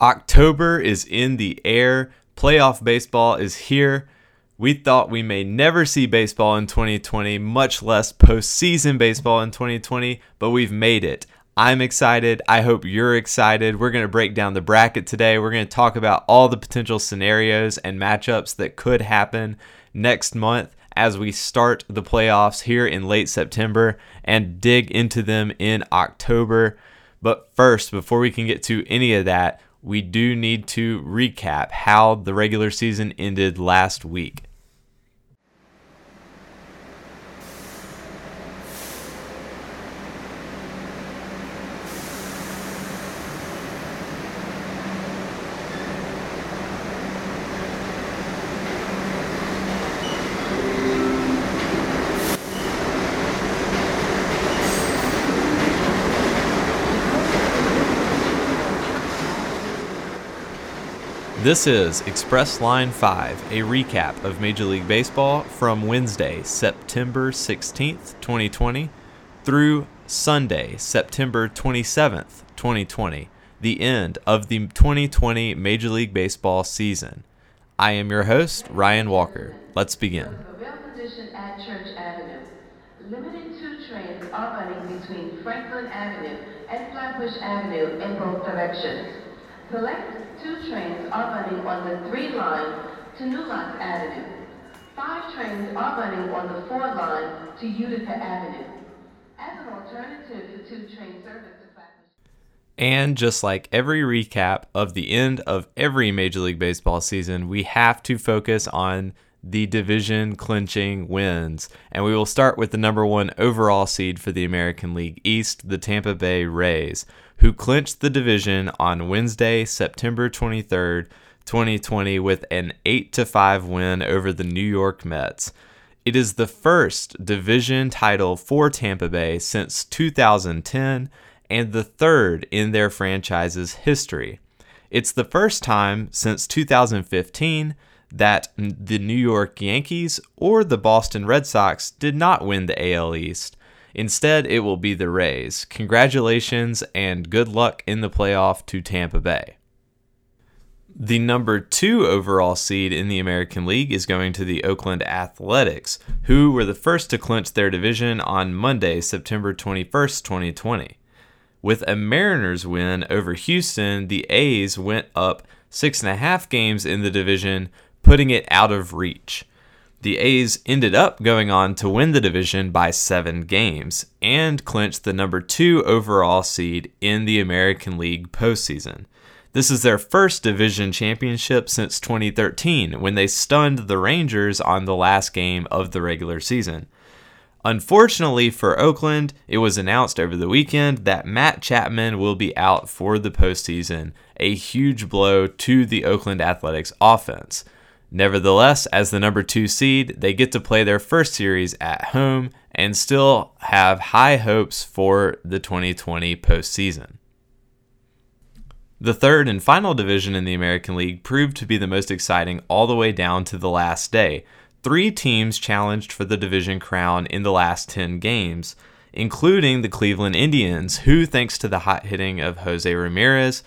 October is in the air. Playoff baseball is here. We thought we may never see baseball in 2020, much less postseason baseball in 2020, but we've made it. I'm excited. I hope you're excited. We're going to break down the bracket today. We're going to talk about all the potential scenarios and matchups that could happen next month as we start the playoffs here in late September and dig into them in October. But first, before we can get to any of that, we do need to recap how the regular season ended last week. This is Express Line 5, a recap of Major League Baseball from Wednesday, September 16th, 2020, through Sunday, September 27th, 2020, the end of the 2020 Major League Baseball season. I am your host, Ryan Walker. Let's begin. Limited two trains are running between Franklin Avenue and Flatbush Avenue in both directions. Select two trains are running on the 3 line to New Avenue. Five trains are running on the 4 line to Utica Avenue. As an alternative to two-train service And just like every recap of the end of every Major League Baseball season, we have to focus on the division clinching wins. And we will start with the number one overall seed for the American League East, the Tampa Bay Rays who clinched the division on Wednesday, September 23rd, 2020, with an 8 5 win over the New York Mets. It is the first division title for Tampa Bay since 2010 and the third in their franchise's history. It's the first time since 2015 that the New York Yankees or the Boston Red Sox did not win the AL East, Instead, it will be the Rays. Congratulations and good luck in the playoff to Tampa Bay. The number two overall seed in the American League is going to the Oakland Athletics, who were the first to clinch their division on Monday, September 21st, 2020. With a Mariners win over Houston, the A's went up six and a half games in the division, putting it out of reach. The A's ended up going on to win the division by seven games and clinched the number two overall seed in the American League postseason. This is their first division championship since 2013 when they stunned the Rangers on the last game of the regular season. Unfortunately for Oakland, it was announced over the weekend that Matt Chapman will be out for the postseason, a huge blow to the Oakland Athletics offense. Nevertheless, as the number two seed, they get to play their first series at home and still have high hopes for the 2020 postseason. The third and final division in the American League proved to be the most exciting all the way down to the last day. Three teams challenged for the division crown in the last 10 games, including the Cleveland Indians, who, thanks to the hot hitting of Jose Ramirez,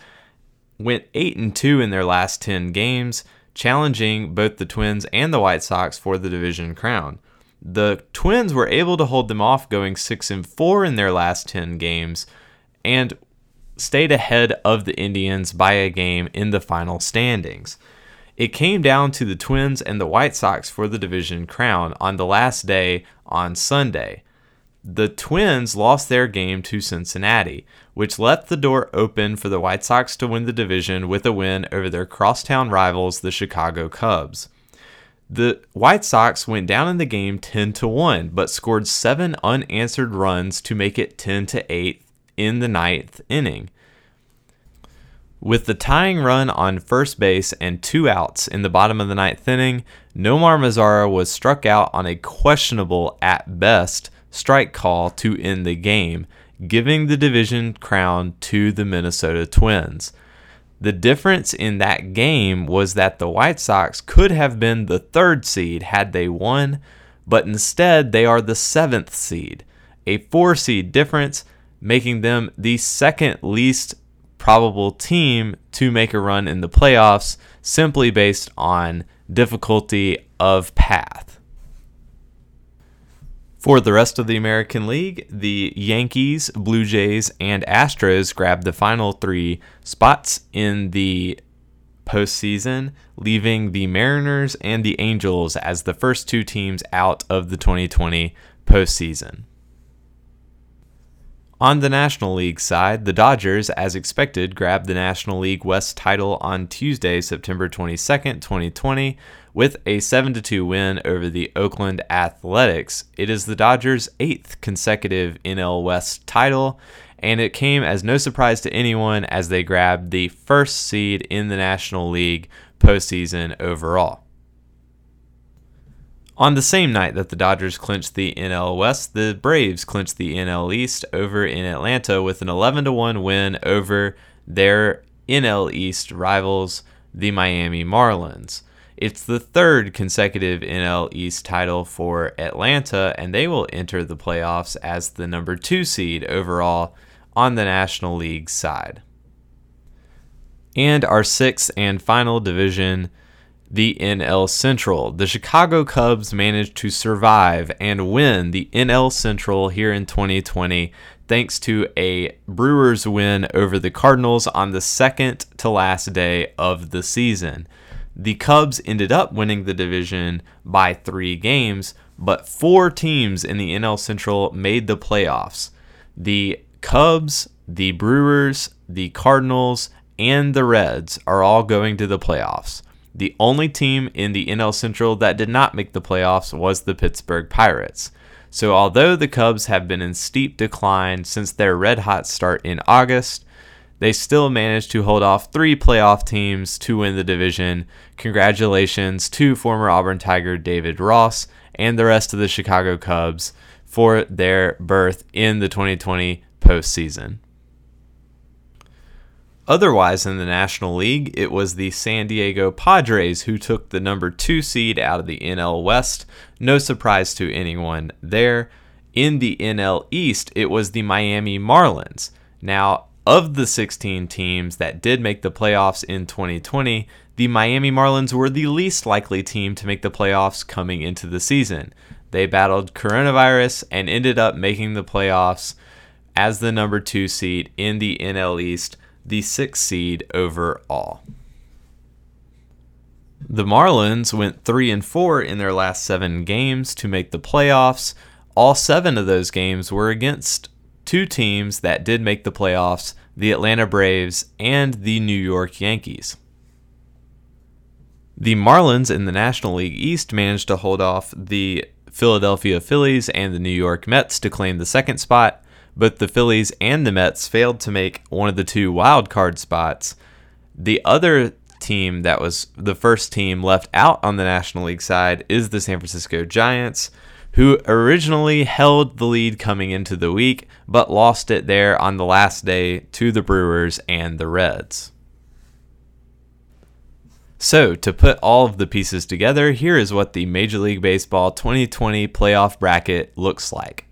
went 8 and 2 in their last 10 games challenging both the Twins and the White Sox for the division crown. The Twins were able to hold them off going 6 and 4 in their last 10 games and stayed ahead of the Indians by a game in the final standings. It came down to the Twins and the White Sox for the division crown on the last day on Sunday the Twins lost their game to Cincinnati, which left the door open for the White Sox to win the division with a win over their crosstown rivals, the Chicago Cubs. The White Sox went down in the game 10 to 1, but scored 7 unanswered runs to make it 10 to 8 in the ninth inning. With the tying run on first base and two outs in the bottom of the ninth inning, Nomar Mazara was struck out on a questionable, at best, strike call to end the game, giving the division crown to the Minnesota Twins. The difference in that game was that the White Sox could have been the third seed had they won, but instead they are the seventh seed, a four seed difference, making them the second least probable team to make a run in the playoffs simply based on difficulty of path. For the rest of the American League, the Yankees, Blue Jays, and Astros grabbed the final three spots in the postseason, leaving the Mariners and the Angels as the first two teams out of the 2020 postseason. On the National League side, the Dodgers, as expected, grabbed the National League West title on Tuesday, September 22nd, 2020, with a 7 2 win over the Oakland Athletics. It is the Dodgers' eighth consecutive NL West title, and it came as no surprise to anyone as they grabbed the first seed in the National League postseason overall. On the same night that the Dodgers clinched the NL West, the Braves clinched the NL East over in Atlanta with an 11 1 win over their NL East rivals, the Miami Marlins. It's the third consecutive NL East title for Atlanta, and they will enter the playoffs as the number two seed overall on the National League side. And our sixth and final division the NL Central. The Chicago Cubs managed to survive and win the NL Central here in 2020 thanks to a Brewers win over the Cardinals on the second to last day of the season. The Cubs ended up winning the division by three games, but four teams in the NL Central made the playoffs. The Cubs, the Brewers, the Cardinals, and the Reds are all going to the playoffs. The only team in the NL Central that did not make the playoffs was the Pittsburgh Pirates. So, although the Cubs have been in steep decline since their red hot start in August, they still managed to hold off three playoff teams to win the division. Congratulations to former Auburn Tiger David Ross and the rest of the Chicago Cubs for their berth in the 2020 postseason. Otherwise, in the National League, it was the San Diego Padres who took the number two seed out of the NL West. No surprise to anyone there. In the NL East, it was the Miami Marlins. Now, of the 16 teams that did make the playoffs in 2020, the Miami Marlins were the least likely team to make the playoffs coming into the season. They battled coronavirus and ended up making the playoffs as the number two seed in the NL East the sixth seed overall. The Marlins went 3 and 4 in their last 7 games to make the playoffs. All 7 of those games were against two teams that did make the playoffs, the Atlanta Braves and the New York Yankees. The Marlins in the National League East managed to hold off the Philadelphia Phillies and the New York Mets to claim the second spot, but the Phillies and the Mets failed to make one of the two wild card spots. The other team that was the first team left out on the National League side is the San Francisco Giants, who originally held the lead coming into the week, but lost it there on the last day to the Brewers and the Reds. So, to put all of the pieces together, here is what the Major League Baseball 2020 playoff bracket looks like.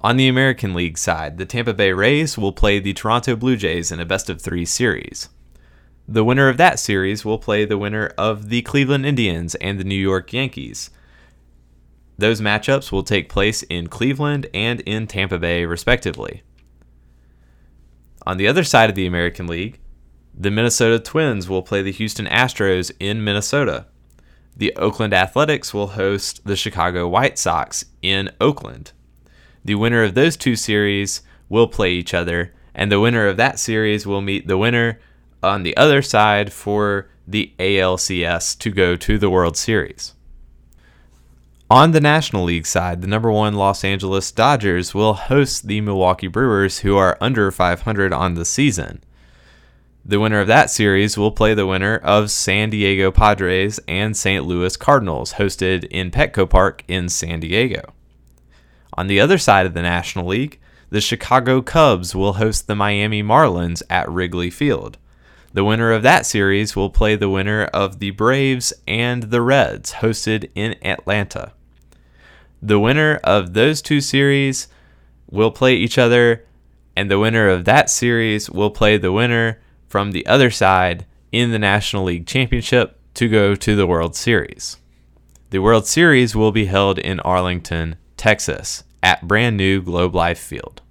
On the American League side, the Tampa Bay Rays will play the Toronto Blue Jays in a best of three series. The winner of that series will play the winner of the Cleveland Indians and the New York Yankees. Those matchups will take place in Cleveland and in Tampa Bay, respectively. On the other side of the American League, the Minnesota Twins will play the Houston Astros in Minnesota. The Oakland Athletics will host the Chicago White Sox in Oakland. The winner of those two series will play each other, and the winner of that series will meet the winner on the other side for the ALCS to go to the World Series. On the National League side, the number one Los Angeles Dodgers will host the Milwaukee Brewers, who are under 500 on the season. The winner of that series will play the winner of San Diego Padres and St. Louis Cardinals, hosted in Petco Park in San Diego. On the other side of the National League, the Chicago Cubs will host the Miami Marlins at Wrigley Field. The winner of that series will play the winner of the Braves and the Reds, hosted in Atlanta. The winner of those two series will play each other And the winner of that series will play the winner from the other side in the National League Championship to go to the World Series. The World Series will be held in Arlington, Texas, at brand new Globe Life Field.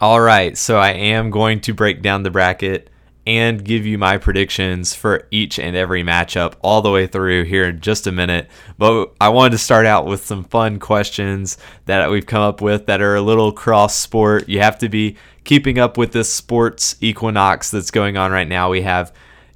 All right, so I am going to break down the bracket and give you my predictions for each and every matchup all the way through here in just a minute. But I wanted to start out with some fun questions that we've come up with that are a little cross sport. You have to be keeping up with this sports equinox that's going on right now. We have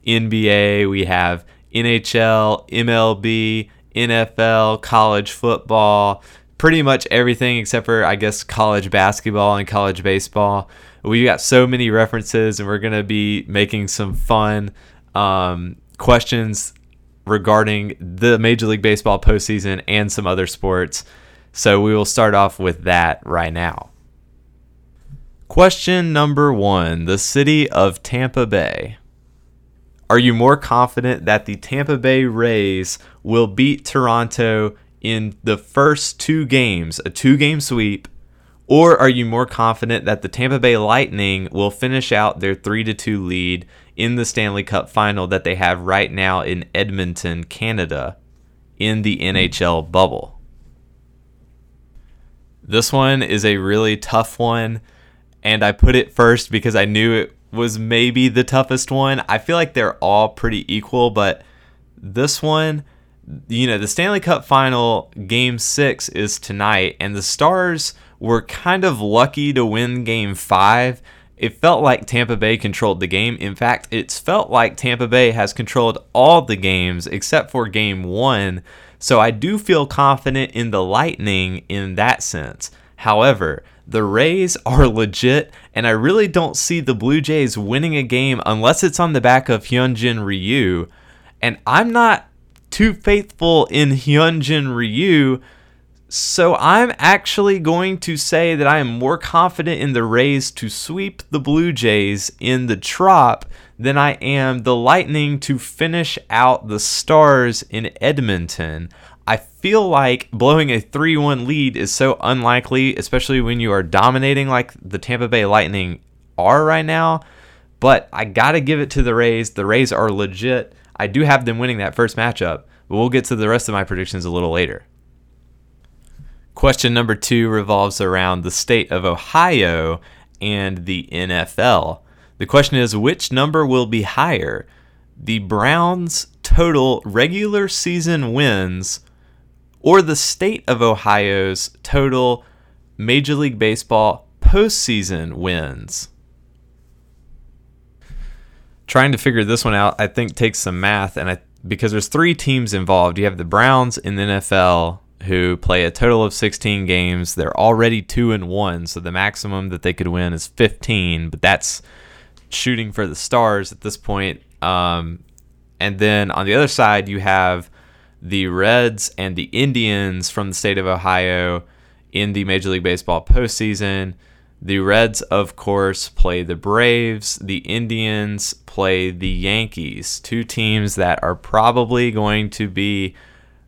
NBA, we have NHL, MLB, NFL, college football, pretty much everything except for I guess college basketball and college baseball. We got so many references, and we're gonna be making some fun um, questions regarding the Major League Baseball postseason and some other sports. So we will start off with that right now. Question number one The city of Tampa Bay. Are you more confident that the Tampa Bay Rays will beat Toronto in the first two games, a two game sweep, or are you more confident that the Tampa Bay Lightning will finish out their 3 to 2 lead in the Stanley Cup final that they have right now in Edmonton, Canada, in the NHL bubble? This one is a really tough one, and I put it first because I knew it was maybe the toughest one. I feel like they're all pretty equal, but this one you know, the Stanley Cup final game six is tonight, and the Stars were kind of lucky to win game five. It felt like Tampa Bay controlled the game. In fact, it's felt like Tampa Bay has controlled all the games except for game one. So I do feel confident in the Lightning in that sense. However, the Rays are legit, and I really don't see the Blue Jays winning a game unless it's on the back of Hyunjin Ryu. And I'm not too faithful in Hyunjin Ryu. So I'm actually going to say that I am more confident in the Rays to sweep the Blue Jays in the Trop than I am the Lightning to finish out the Stars in Edmonton. I feel like blowing a 3 1 lead is so unlikely, especially when you are dominating like the Tampa Bay Lightning are right now. But I got to give it to the Rays. The Rays are legit. I do have them winning that first matchup, but we'll get to the rest of my predictions a little later. Question number two revolves around the state of Ohio and the NFL. The question is which number will be higher? The Browns' total regular season wins or the state of Ohio's total Major League Baseball postseason wins? Trying to figure this one out, I think takes some math, and I because there's three teams involved. You have the Browns in the NFL who play a total of 16 games. They're already two and one, so the maximum that they could win is 15. But that's shooting for the stars at this point. Um, and then on the other side, you have the Reds and the Indians from the state of Ohio in the Major League Baseball postseason. The Reds, of course, play the Braves. The Indians play the Yankees. Two teams that are probably going to be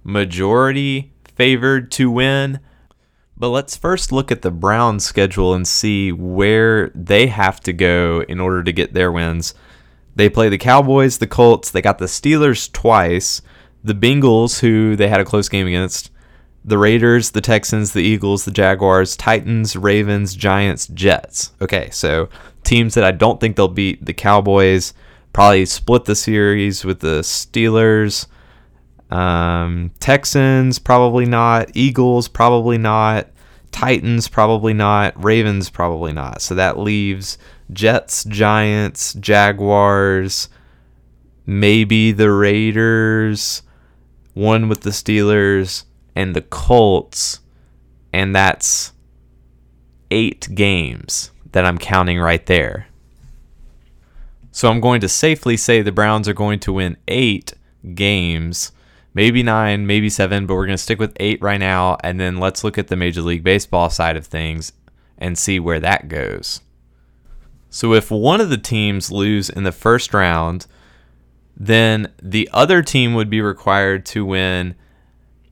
majority favored to win. But let's first look at the Browns schedule and see where they have to go in order to get their wins. They play the Cowboys, the Colts, they got the Steelers twice, the Bengals, who they had a close game against, the Raiders, the Texans, the Eagles, the Jaguars, Titans, Ravens, Giants, Jets. Okay, so teams that I don't think they'll beat the Cowboys, probably split the series with the Steelers. Um, Texans, probably not. Eagles, probably not. Titans, probably not. Ravens, probably not. So that leaves Jets, Giants, Jaguars, maybe the Raiders, one with the Steelers and the Colts, and that's eight games. that I'm counting right there. So I'm going to safely say the Browns are going to win eight games, maybe nine, maybe seven, but we're going to stick with eight right now. And then let's look at the Major League Baseball side of things and see where that goes. So if one of the teams lose in the first round, then the other team would be required to win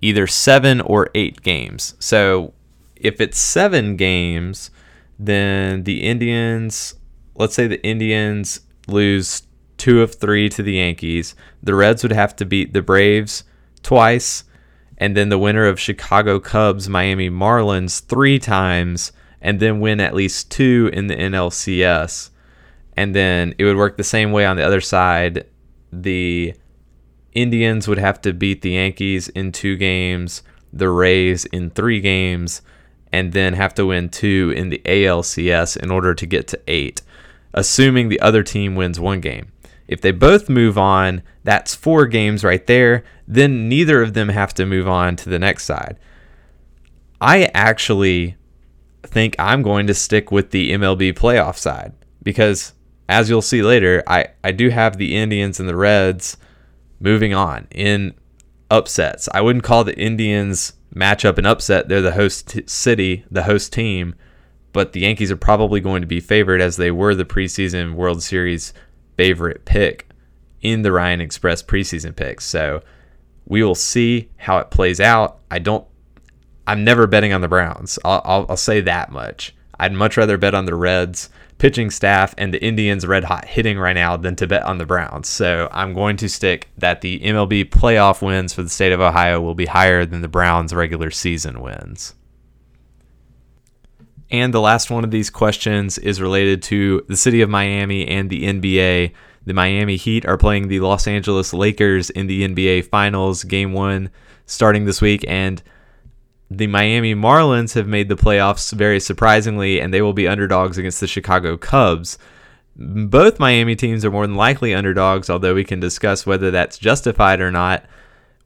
either seven or eight games. So if it's seven games, then the Indians, let's say the Indians lose two of three to the Yankees. The Reds would have to beat the Braves twice, and then the winner of Chicago Cubs, Miami Marlins three times, and then win at least two in the NLCS. And then it would work the same way on the other side. The Indians would have to beat the Yankees in two games, the Rays in three games, and then have to win two in the ALCS in order to get to eight, assuming the other team wins one game. If they both move on, that's four games right there. Then neither of them have to move on to the next side. I actually think I'm going to stick with the MLB playoff side because, as you'll see later, I, I do have the Indians and the Reds moving on in upsets. I wouldn't call the Indians matchup an upset. They're the host city, the host team, but the Yankees are probably going to be favored as they were the preseason World Series favorite pick in the Ryan Express preseason picks. So we will see how it plays out. I don't. I'm never betting on the Browns. I'll, I'll, I'll say that much. I'd much rather bet on the Reds pitching staff and the Indians red hot hitting right now than to bet on the Browns. So I'm going to stick that the MLB playoff wins for the state of Ohio will be higher than the Browns regular season wins. And the last one of these questions is related to the city of Miami and the NBA. The Miami Heat are playing the Los Angeles Lakers in the NBA Finals, game one, starting this week. And the Miami Marlins have made the playoffs very surprisingly, and they will be underdogs against the Chicago Cubs. Both Miami teams are more than likely underdogs, although we can discuss whether that's justified or not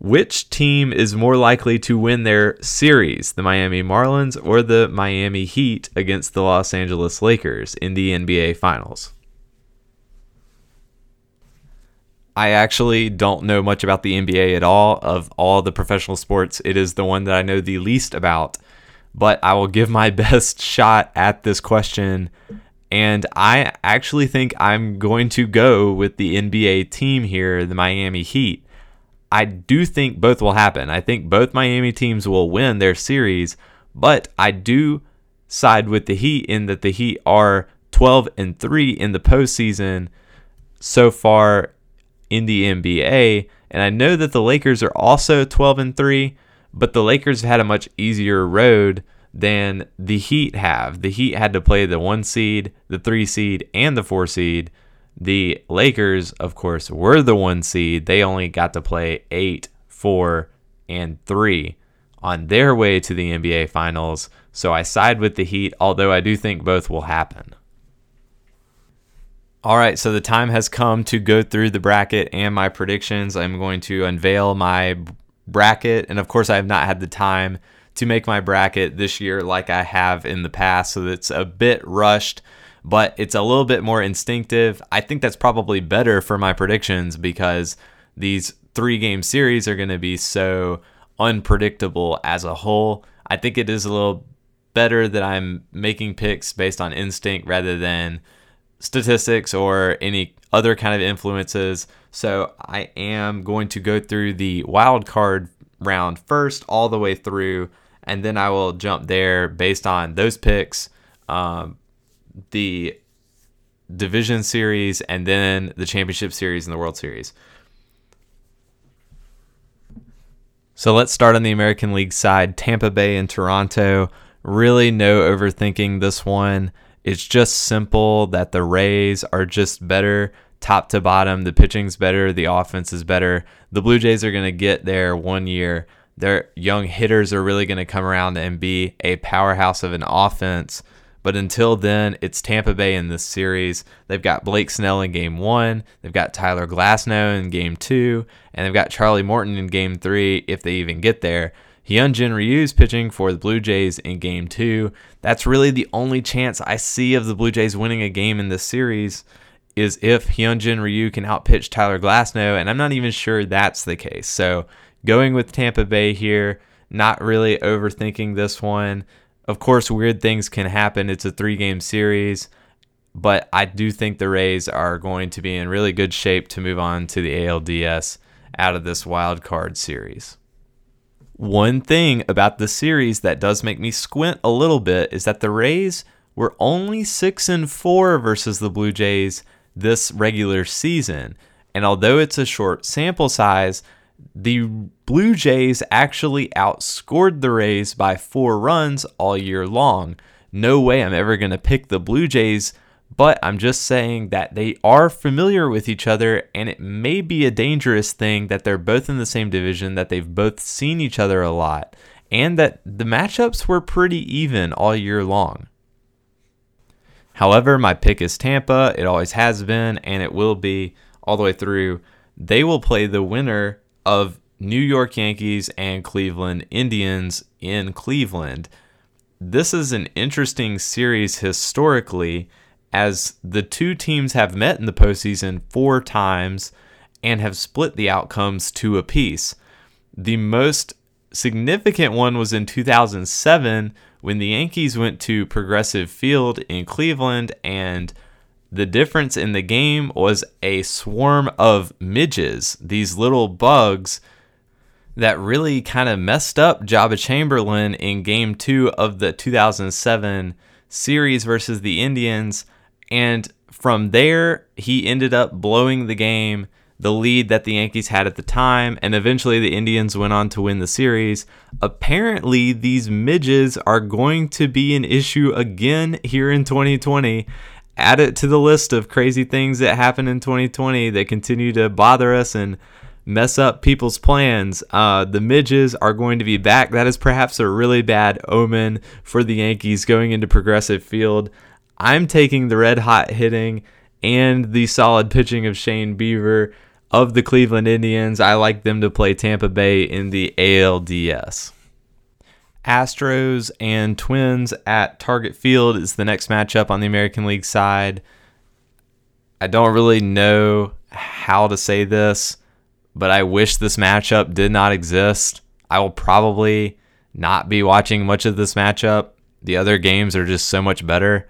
which team is more likely to win their series, the Miami Marlins or the Miami Heat against the Los Angeles Lakers in the NBA Finals? I actually don't know much about the NBA at all. Of all the professional sports, it is the one that I know the least about. But I will give my best shot at this question. And I actually think I'm going to go with the NBA team here, the Miami Heat. I do think both will happen. I think both Miami teams will win their series, but I do side with the Heat in that the Heat are 12 and 3 in the postseason so far in the NBA. And I know that the Lakers are also 12 and 3, but the Lakers had a much easier road than the Heat have. The Heat had to play the one seed, the three seed, and the four seed. The Lakers, of course, were the one seed. They only got to play eight, four, and three on their way to the NBA Finals. So I side with the Heat, although I do think both will happen. All right, so the time has come to go through the bracket and my predictions. I'm going to unveil my bracket. And of course, I have not had the time to make my bracket this year like I have in the past. So it's a bit rushed but it's a little bit more instinctive. I think that's probably better for my predictions because these three game series are going to be so unpredictable as a whole. I think it is a little better that I'm making picks based on instinct rather than statistics or any other kind of influences. So I am going to go through the wild card round first, all the way through, and then I will jump there based on those picks. Um, the division series and then the championship series and the World Series. So let's start on the American League side. Tampa Bay and Toronto. Really no overthinking this one. It's just simple that the Rays are just better top to bottom. The pitching's better, the offense is better. The Blue Jays are going to get there one year. Their young hitters are really going to come around and be a powerhouse of an offense. But until then, it's Tampa Bay in this series. They've got Blake Snell in game one, they've got Tyler Glasnow in game two, and they've got Charlie Morton in game three if they even get there. Hyunjin Ryu's pitching for the Blue Jays in game two. That's really the only chance I see of the Blue Jays winning a game in this series is if Hyunjin Ryu can outpitch Tyler Glasnow, and I'm not even sure that's the case. So going with Tampa Bay here, not really overthinking this one. Of course, weird things can happen. It's a three game series, but I do think the Rays are going to be in really good shape to move on to the ALDS out of this wild card series. One thing about the series that does make me squint a little bit is that the Rays were only 6 and 4 versus the Blue Jays this regular season. And although it's a short sample size, the Blue Jays actually outscored the Rays by 4 runs all year long. No way I'm ever going to pick the Blue Jays but I'm just saying that they are familiar with each other, and it may be a dangerous thing that they're both in the same division, that they've both seen each other a lot, and that the matchups were pretty even all year long. However, my pick is Tampa. It always has been, and it will be all the way through. They will play the winner of New York Yankees and Cleveland Indians in Cleveland. This is an interesting series historically as the two teams have met in the postseason four times and have split the outcomes two apiece. The most significant one was in 2007 when the Yankees went to Progressive Field in Cleveland and the difference in the game was a swarm of midges, these little bugs that really kind of messed up Joba Chamberlain in game 2 of the 2007 series versus the Indians and from there, he ended up blowing the game, the lead that the Yankees had at the time, and eventually the Indians went on to win the series. Apparently, these midges are going to be an issue again here in 2020. Add it to the list of crazy things that happened in 2020 that continue to bother us and mess up people's plans. Uh, the midges are going to be back. That is perhaps a really bad omen for the Yankees going into Progressive Field. I'm taking the red hot hitting and the solid pitching of Shane Bieber of the Cleveland Indians. I like them to play Tampa Bay in the ALDS. Astros and Twins at Target Field is the next matchup on the American League side. I don't really know how to say this, but I wish this matchup did not exist. I will probably not be watching much of this matchup. The other games are just so much better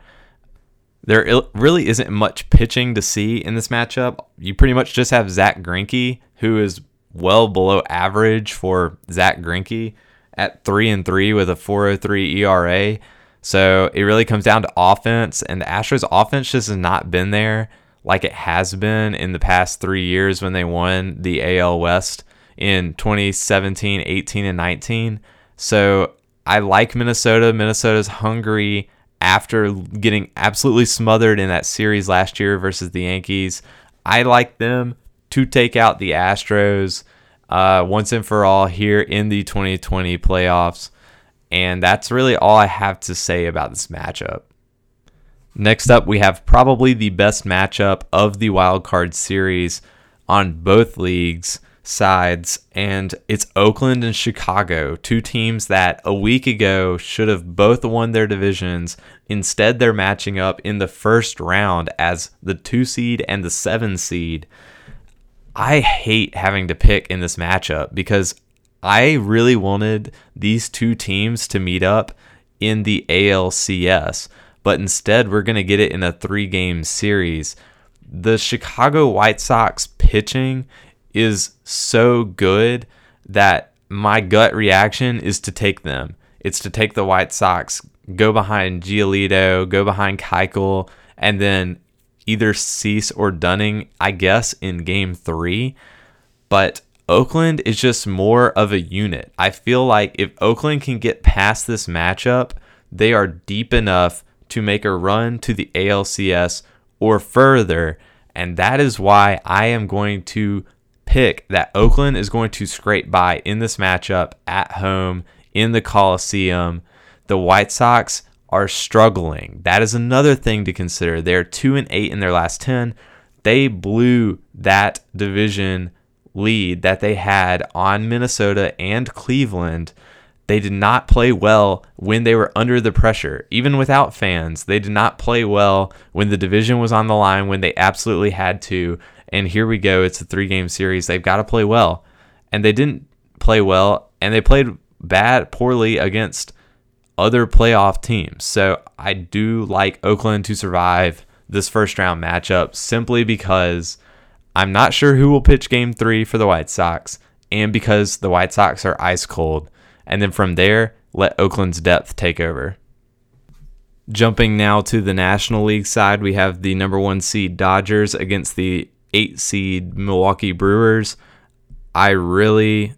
there really isn't much pitching to see in this matchup. You pretty much just have Zack Greinke, who is well below average for Zack Greinke at three and three with a 4.03 ERA. So it really comes down to offense, and the Astros' offense just has not been there like it has been in the past three years when they won the AL West in 2017, 18, and 19. So I like Minnesota. Minnesota's hungry after getting absolutely smothered in that series last year versus the Yankees. I like them to take out the Astros uh, once and for all here in the 2020 playoffs. And that's really all I have to say about this matchup. Next up, we have probably the best matchup of the wild card series on both leagues sides, and it's Oakland and Chicago, two teams that a week ago should have both won their divisions. Instead, they're matching up in the first round as the two seed and the seven seed. I hate having to pick in this matchup because I really wanted these two teams to meet up in the ALCS, but instead, we're going to get it in a three game series. The Chicago White Sox pitching is so good that my gut reaction is to take them. It's to take the White Sox, go behind Giolito, go behind Keuchel, and then either Cease or Dunning, I guess, in game three. But Oakland is just more of a unit. I feel like if Oakland can get past this matchup, they are deep enough to make a run to the ALCS or further. And that is why I am going to pick that Oakland is going to scrape by in this matchup at home in the Coliseum. The White Sox are struggling. That is another thing to consider. They're 2 and 8 in their last 10. They blew that division lead that they had on Minnesota and Cleveland They did not play well when they were under the pressure, even without fans. They did not play well when the division was on the line, when they absolutely had to. And here we go. It's a three game series. They've got to play well. And they didn't play well, and they played bad, poorly against other playoff teams. So I do like Oakland to survive this first round matchup simply because I'm not sure who will pitch game three for the White Sox, and because the White Sox are ice cold. And then from there, let Oakland's depth take over. Jumping now to the National League side, we have the number one seed Dodgers against the eight seed Milwaukee Brewers. I really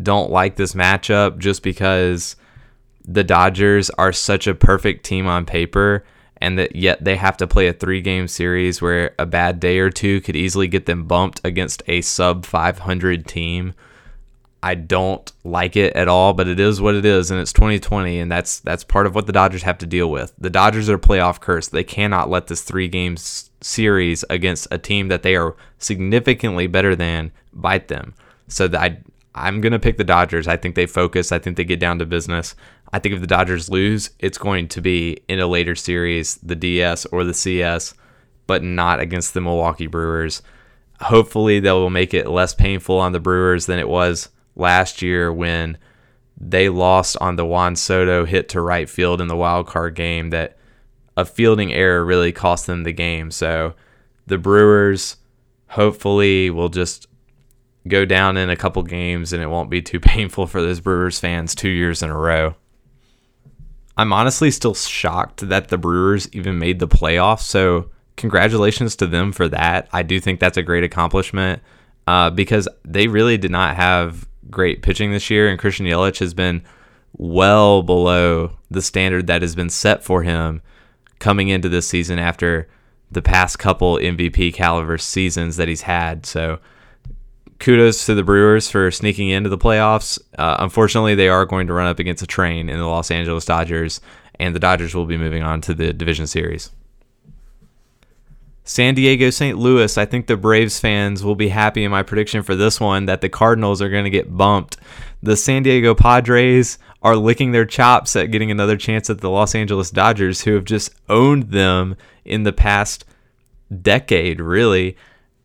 don't like this matchup just because the Dodgers are such a perfect team on paper and that yet they have to play a three game series where a bad day or two could easily get them bumped against a sub 500 team. I don't like it at all, but it is what it is, and it's 2020, and that's that's part of what the Dodgers have to deal with. The Dodgers are playoff curse; they cannot let this three game series against a team that they are significantly better than bite them. So I I'm gonna pick the Dodgers. I think they focus. I think they get down to business. I think if the Dodgers lose, it's going to be in a later series, the DS or the CS, but not against the Milwaukee Brewers. Hopefully, they will make it less painful on the Brewers than it was last year when they lost on the Juan Soto hit to right field in the wild card game that a fielding error really cost them the game. So the Brewers hopefully will just go down in a couple games and it won't be too painful for those Brewers fans two years in a row. I'm honestly still shocked that the Brewers even made the playoffs. So congratulations to them for that. I do think that's a great accomplishment uh, because they really did not have great pitching this year, and Christian Yelich has been well below the standard that has been set for him coming into this season after the past couple MVP caliber seasons that he's had. So kudos to the Brewers for sneaking into the playoffs. Uh, unfortunately, they are going to run up against a train in the Los Angeles Dodgers, and the Dodgers will be moving on to the division series. San Diego St. Louis, I think the Braves fans will be happy in my prediction for this one that the Cardinals are going to get bumped. The San Diego Padres are licking their chops at getting another chance at the Los Angeles Dodgers, who have just owned them in the past decade, really.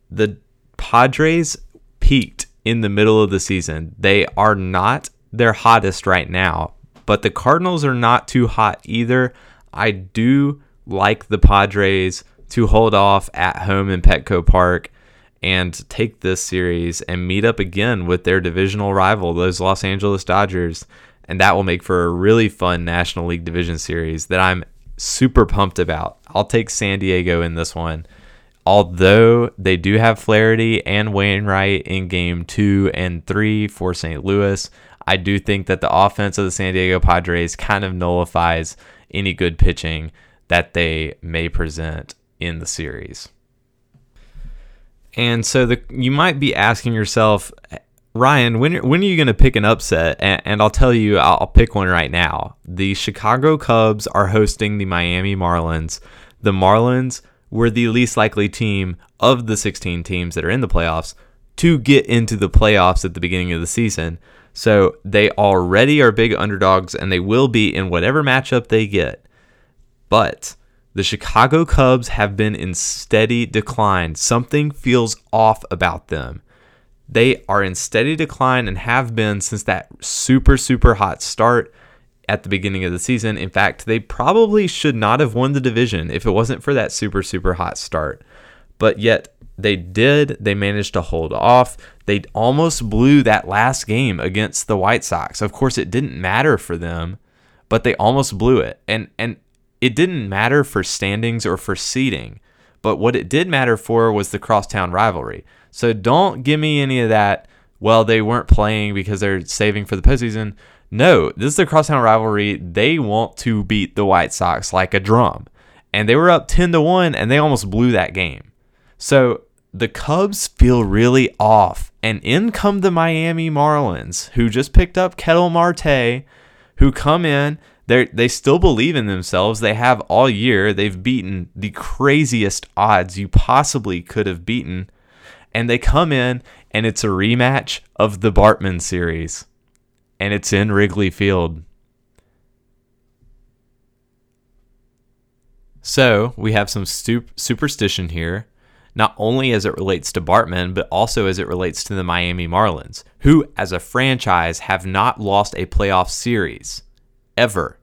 The Padres peaked in the middle of the season. They are not their hottest right now, but the Cardinals are not too hot either. I do like the Padres to hold off at home in Petco Park and take this series and meet up again with their divisional rival, those Los Angeles Dodgers. And that will make for a really fun National League Division series that I'm super pumped about. I'll take San Diego in this one. Although they do have Flaherty and Wainwright in game two and three for St. Louis, I do think that the offense of the San Diego Padres kind of nullifies any good pitching that they may present in the series. And so the you might be asking yourself, Ryan, when when are you going to pick an upset? And, and, I'll tell you, I'll, I'll pick one right now. The Chicago Cubs are hosting the Miami Marlins. The Marlins were the least likely team of the 16 teams that are in the playoffs to get into the playoffs at the beginning of the season. So they already are big underdogs, and they will be in whatever matchup they get. But the Chicago Cubs have been in steady decline. Something feels off about them. They are in steady decline and have been since that super, super hot start at the beginning of the season. In fact, they probably should not have won the division if it wasn't for that super, super hot start. But yet, they did. They managed to hold off. They almost blew that last game against the White Sox. Of course, it didn't matter for them, but they almost blew it. And and it didn't matter for standings or for seeding, but what it did matter for was the crosstown rivalry. So don't give me any of that. Well, they weren't playing because they're saving for the postseason. No, this is the crosstown rivalry. They want to beat the White Sox like a drum. And they were up 10 to 1 and they almost blew that game. So the Cubs feel really off. And in come the Miami Marlins, who just picked up Ketel Marte, who come in they they still believe in themselves. They have all year. They've beaten the craziest odds you possibly could have beaten, and they come in and it's a rematch of the Bartman series. and it's in Wrigley Field. So we have some stup- superstition here, not only as it relates to Bartman, but also as it relates to the Miami Marlins, who, as a franchise, have not lost a playoff series ever.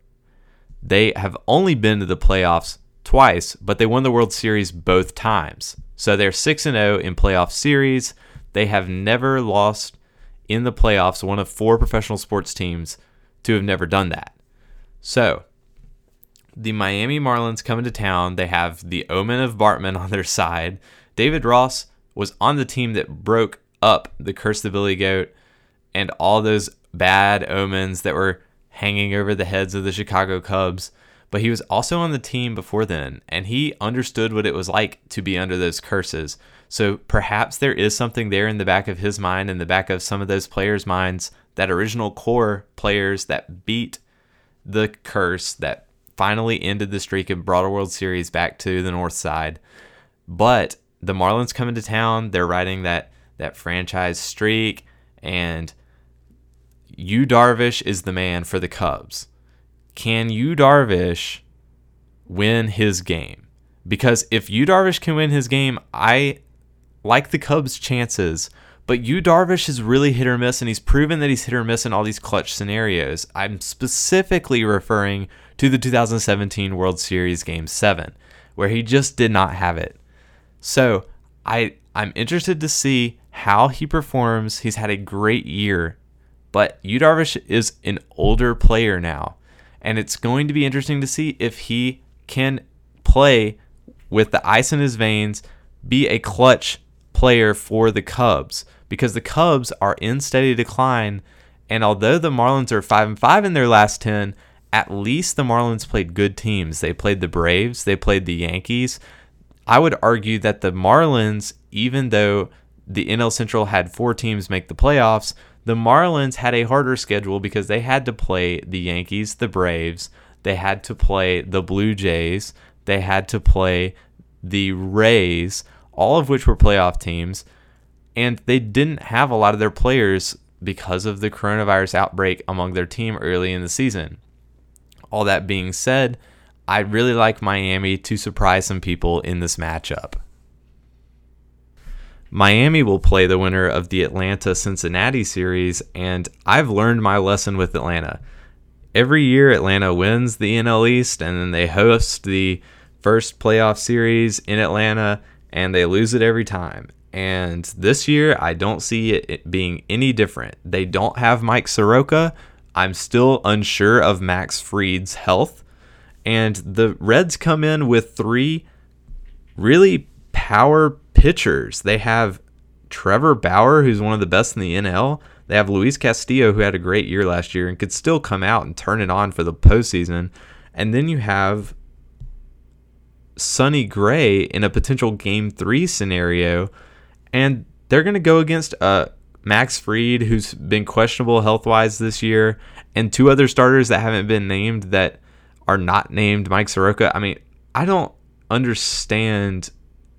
They have only been to the playoffs twice, but they won the World Series both times. So they're 6 and 0 in playoff series. They have never lost in the playoffs, one of four professional sports teams to have never done that. So, the Miami Marlins come into town. They have the omen of Bartman on their side. David Ross was on the team that broke up the Curse of the Billy Goat and all those bad omens that were hanging over the heads of the Chicago Cubs. But he was also on the team before then, and he understood what it was like to be under those curses. So perhaps there is something there in the back of his mind, in the back of some of those players' minds, that original core players that beat the curse, that finally ended the streak and brought a World Series back to the North Side. But the Marlins come into town, they're riding that that franchise streak, and Yu Darvish is the man for the Cubs. Can Yu Darvish win his game? Because if Yu Darvish can win his game, I like the Cubs' chances. But Yu Darvish is really hit or miss, and he's proven that he's hit or miss in all these clutch scenarios. I'm specifically referring to the 2017 World Series Game 7, where he just did not have it. So I I'm interested to see how he performs. He's had a great year, but Yu Darvish is an older player now, and it's going to be interesting to see if he can play with the ice in his veins, be a clutch player for the Cubs because the Cubs are in steady decline. And although the Marlins are five and five in their last ten, at least the Marlins played good teams. They played the Braves, they played the Yankees. I would argue that the Marlins, even though the NL Central had four teams make the playoffs, the Marlins had a harder schedule because they had to play the Yankees, the Braves, they had to play the Blue Jays, they had to play the Rays, all of which were playoff teams, and they didn't have a lot of their players because of the coronavirus outbreak among their team early in the season. All that being said, I really like Miami to surprise some people in this matchup. Miami will play the winner of the Atlanta Cincinnati series, and I've learned my lesson with Atlanta. Every year, Atlanta wins the NL East, and then they host the first playoff series in Atlanta, and they lose it every time. And this year, I don't see it being any different. They don't have Mike Soroka. I'm still unsure of Max Fried's health. And the Reds come in with three really power pitchers. They have Trevor Bauer, who's one of the best in the NL. They have Luis Castillo, who had a great year last year and could still come out and turn it on for the postseason. And then you have Sonny Gray in a potential game three scenario, and they're going to go against uh, Max Fried, who's been questionable health wise this year, and two other starters that haven't been named that are not named Mike Soroka. I mean, I don't understand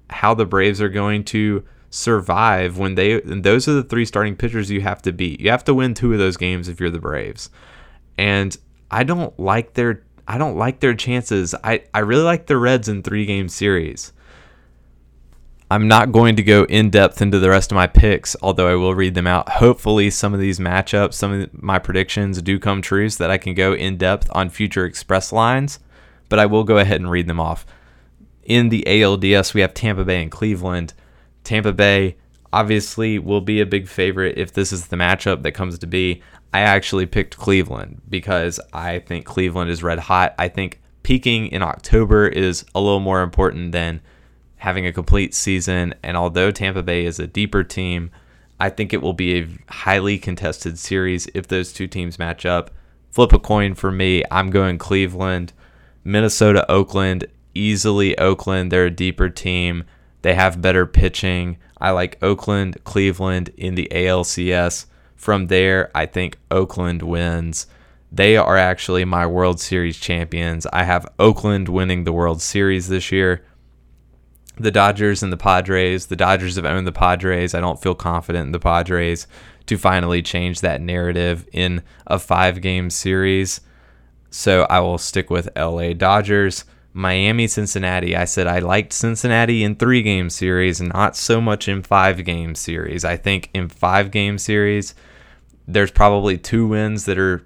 how the Braves are going to survive when they and those are the three starting pitchers you have to beat. You have to win two of those games if you're the Braves. And I don't like their I don't like their chances. I, I really like the Reds in three game series. I'm not going to go in depth into the rest of my picks, although I will read them out. Hopefully, some of these matchups, some of my predictions do come true so that I can go in depth on future express lines, but I will go ahead and read them off. In the ALDS, we have Tampa Bay and Cleveland. Tampa Bay obviously will be a big favorite if this is the matchup that comes to be. I actually picked Cleveland because I think Cleveland is red hot. I think peaking in October is a little more important than having a complete season. And although Tampa Bay is a deeper team, I think it will be a highly contested series if those two teams match up. Flip a coin for me. I'm going Cleveland. Minnesota, Oakland, easily Oakland. They're a deeper team. They have better pitching. I like Oakland, Cleveland in the ALCS. From there, I think Oakland wins. They are actually my World Series champions. I have Oakland winning the World Series this year. the Dodgers and the Padres. The Dodgers have owned the Padres. I don't feel confident in the Padres to finally change that narrative in a five game series. So I will stick with LA Dodgers. Miami, Cincinnati. I said I liked Cincinnati in three game series, not so much in five game series. I think in five game series, there's probably two wins that are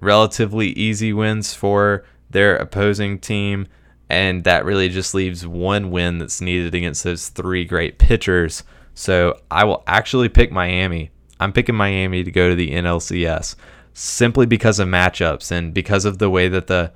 relatively easy wins for their opposing team. And that really just leaves one win that's needed against those three great pitchers. So I will actually pick Miami. I'm picking Miami to go to the NLCS simply because of matchups and because of the way that the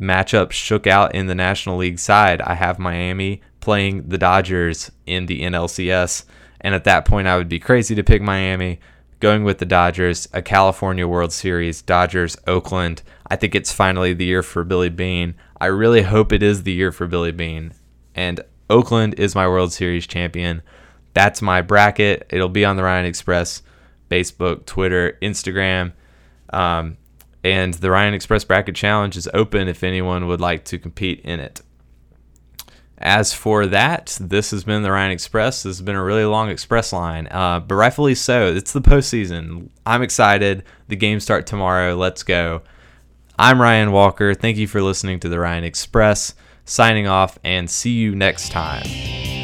matchup shook out in the National League side. I have Miami playing the Dodgers in the NLCS. And at that point, I would be crazy to pick Miami. Going with the Dodgers, a California World Series, Dodgers, Oakland. I think it's finally the year for Billy Beane. I really hope it is the year for Billy Beane. And Oakland is my World Series champion. That's my bracket. It'll be on the Ryan Express Facebook, Twitter, Instagram. Um, and the Ryan Express Bracket Challenge is open if anyone would like to compete in it. As for that, this has been the Ryan Express. This has been a really long express line, uh, but rightfully so. It's the postseason. I'm excited. The games start tomorrow. Let's go. I'm Ryan Walker. Thank you for listening to the Ryan Express. Signing off and see you next time.